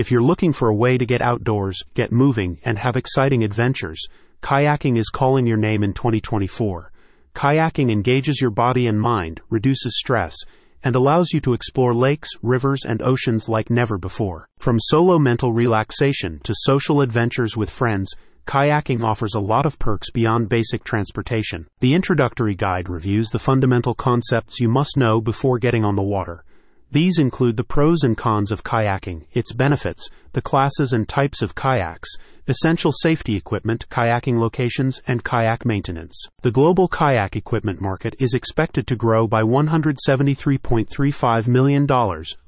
If you're looking for a way to get outdoors, get moving, and have exciting adventures, kayaking is calling your name in 2024. Kayaking engages your body and mind, reduces stress, and allows you to explore lakes, rivers, and oceans like never before. From solo mental relaxation to social adventures with friends, kayaking offers a lot of perks beyond basic transportation. The introductory guide reviews the fundamental concepts you must know before getting on the water. These include the pros and cons of kayaking, its benefits, the classes and types of kayaks, essential safety equipment, kayaking locations, and kayak maintenance. The global kayak equipment market is expected to grow by $173.35 million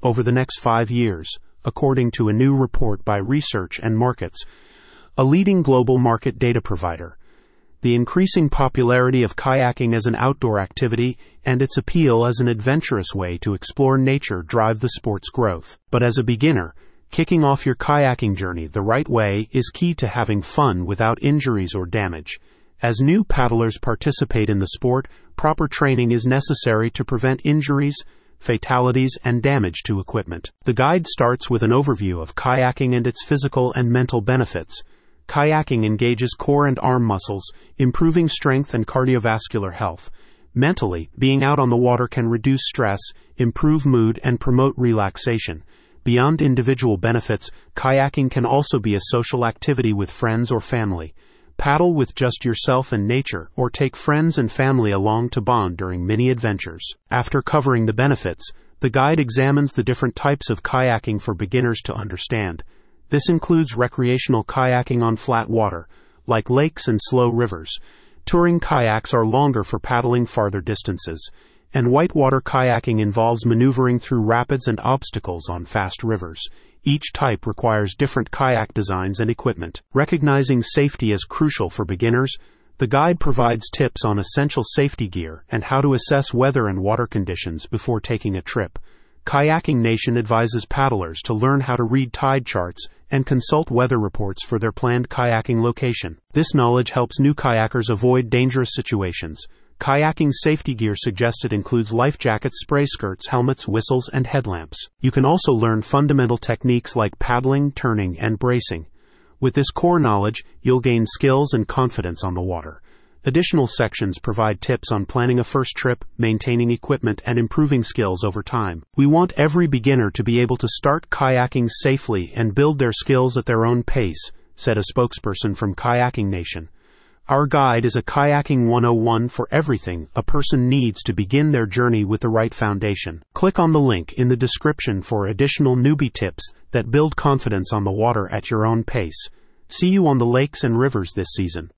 over the next five years, according to a new report by Research and Markets, a leading global market data provider the increasing popularity of kayaking as an outdoor activity and its appeal as an adventurous way to explore nature drive the sport's growth. But as a beginner, kicking off your kayaking journey the right way is key to having fun without injuries or damage. As new paddlers participate in the sport, proper training is necessary to prevent injuries, fatalities, and damage to equipment. The guide starts with an overview of kayaking and its physical and mental benefits Kayaking engages core and arm muscles, improving strength and cardiovascular health. Mentally, being out on the water can reduce stress, improve mood, and promote relaxation. Beyond individual benefits, kayaking can also be a social activity with friends or family. Paddle with just yourself and nature, or take friends and family along to bond during mini adventures. After covering the benefits, the guide examines the different types of kayaking for beginners to understand. This includes recreational kayaking on flat water, like lakes and slow rivers. Touring kayaks are longer for paddling farther distances, and whitewater kayaking involves maneuvering through rapids and obstacles on fast rivers. Each type requires different kayak designs and equipment. Recognizing safety as crucial for beginners, the guide provides tips on essential safety gear and how to assess weather and water conditions before taking a trip. Kayaking Nation advises paddlers to learn how to read tide charts and consult weather reports for their planned kayaking location. This knowledge helps new kayakers avoid dangerous situations. Kayaking safety gear suggested includes life jackets, spray skirts, helmets, whistles, and headlamps. You can also learn fundamental techniques like paddling, turning, and bracing. With this core knowledge, you'll gain skills and confidence on the water. Additional sections provide tips on planning a first trip, maintaining equipment, and improving skills over time. We want every beginner to be able to start kayaking safely and build their skills at their own pace, said a spokesperson from Kayaking Nation. Our guide is a kayaking 101 for everything a person needs to begin their journey with the right foundation. Click on the link in the description for additional newbie tips that build confidence on the water at your own pace. See you on the lakes and rivers this season.